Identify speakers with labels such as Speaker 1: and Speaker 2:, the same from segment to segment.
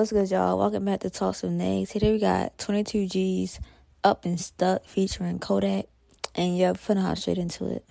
Speaker 1: what's good, y'all? Welcome back to Talk Some Names. Today we got 22Gz Up and Stuck featuring Kodak. And yeah, finna hop straight into it.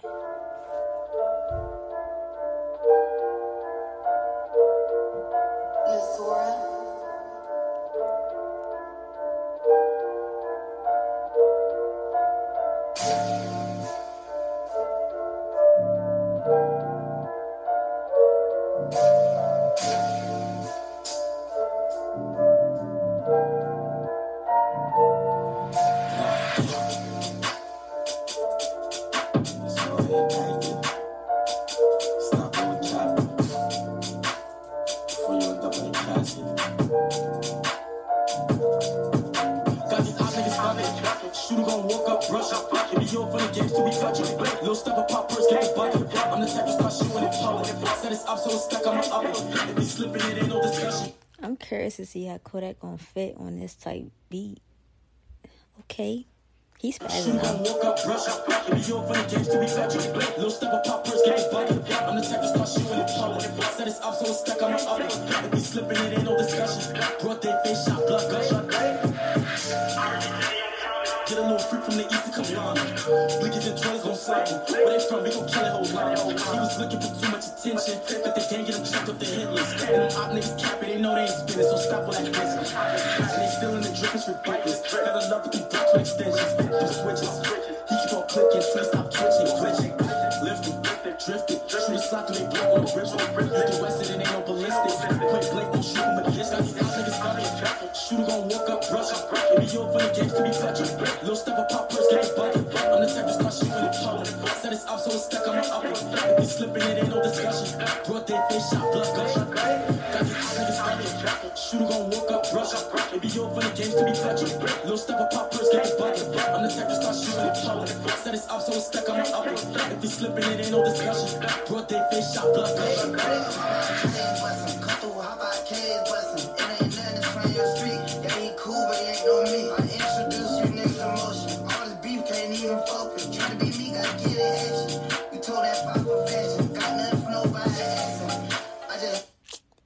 Speaker 2: Walk up, brush up. It be over the games till we touch it. Little step of poppers, get it bucket. I'm the type to start shooting in public. Set this up so it's stuck on my up. If he slipping, it ain't no discussion.
Speaker 1: I'm curious to see how Kodak gonna fit on this type beat. Okay. He's spazzing out.
Speaker 2: walk up, brush up. It be over the games till we touch it. Little step of poppers, get it bucket. I'm the type to start shooting in public. Set this up so it's stuck on my up. If he slipping, it ain't no discussion. Brought Blickies and twins gon' slap him. Where they from? We gon' kill a whole line. He was looking for too much attention. But they can't get him checked off the list. And them op niggas cap it, they know they ain't spinning. So stop all that. And they in the drip, it's ridiculous. Got enough to keep to extensions. Them switches. He keep on clicking, twin stop twitching, glitching. Lifting, drifting. Shoot a slot through they block on the ribs. Hit the west, it ain't no ballistics. Point blank, won't shoot him a. Got these niggas fucking. Shooter gon' walk up, brush up. It be over the games to be touching. Little step of poppers, get it bucket. On my upper. If he slipping, it ain't no discussion. Brought their face shot, blood gush. Got these out niggas fucking. Shooter gon' walk up, brush up. It be over the games to be touching. Little step of poppers, get it bucket. I'm the type to start shooting in public. Set this up so it's stuck on my upper. If he slipping, it ain't no discussion. Brought their face shot, blood gush.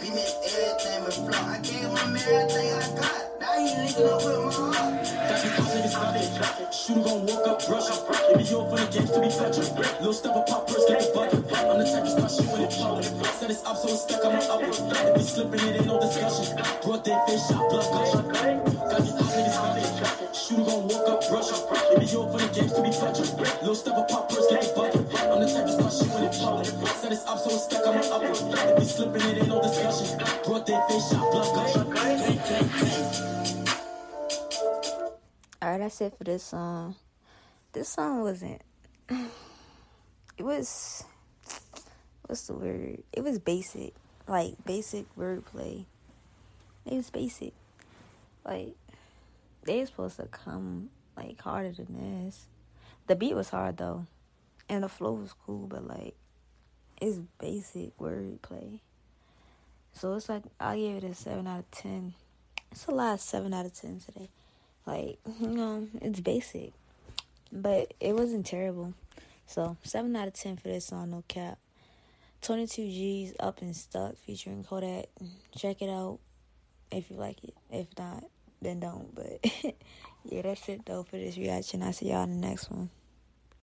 Speaker 1: We missed everything I gave my
Speaker 2: everything I got, now he linking up with my heart. These hot niggas fucking. Shooter gon' walk up, brush up. It be over the games to be touching. Little step of poppers, get it bucket. I'm the type to start shooting in public. Set this up so it's stuck on my upper. If he slipping, it ain't no discussion. Brought their face shot, blood gush. Set this up so it's stuck on my upper. If he slipping, it ain't no discussion. Brought their face shot, blood gush.
Speaker 1: Alright, that's it for this song. This song wasn't. It was. What's the word? It was basic. Like, basic wordplay. It was basic. Like, they were supposed to come, like, harder than this. The beat was hard, though. And the flow was cool, but, like, it's basic wordplay. So it's like, I'll give it a 7 out of 10. It's a lot of 7 out of 10 today. Like, you know, it's basic. But it wasn't terrible. So, 7 out of 10 for this song, no cap. 22Gz Up and Stuck featuring Kodak. Check it out if you like it. If not, then don't. But yeah, that's it though for this reaction. I'll see y'all in the next one.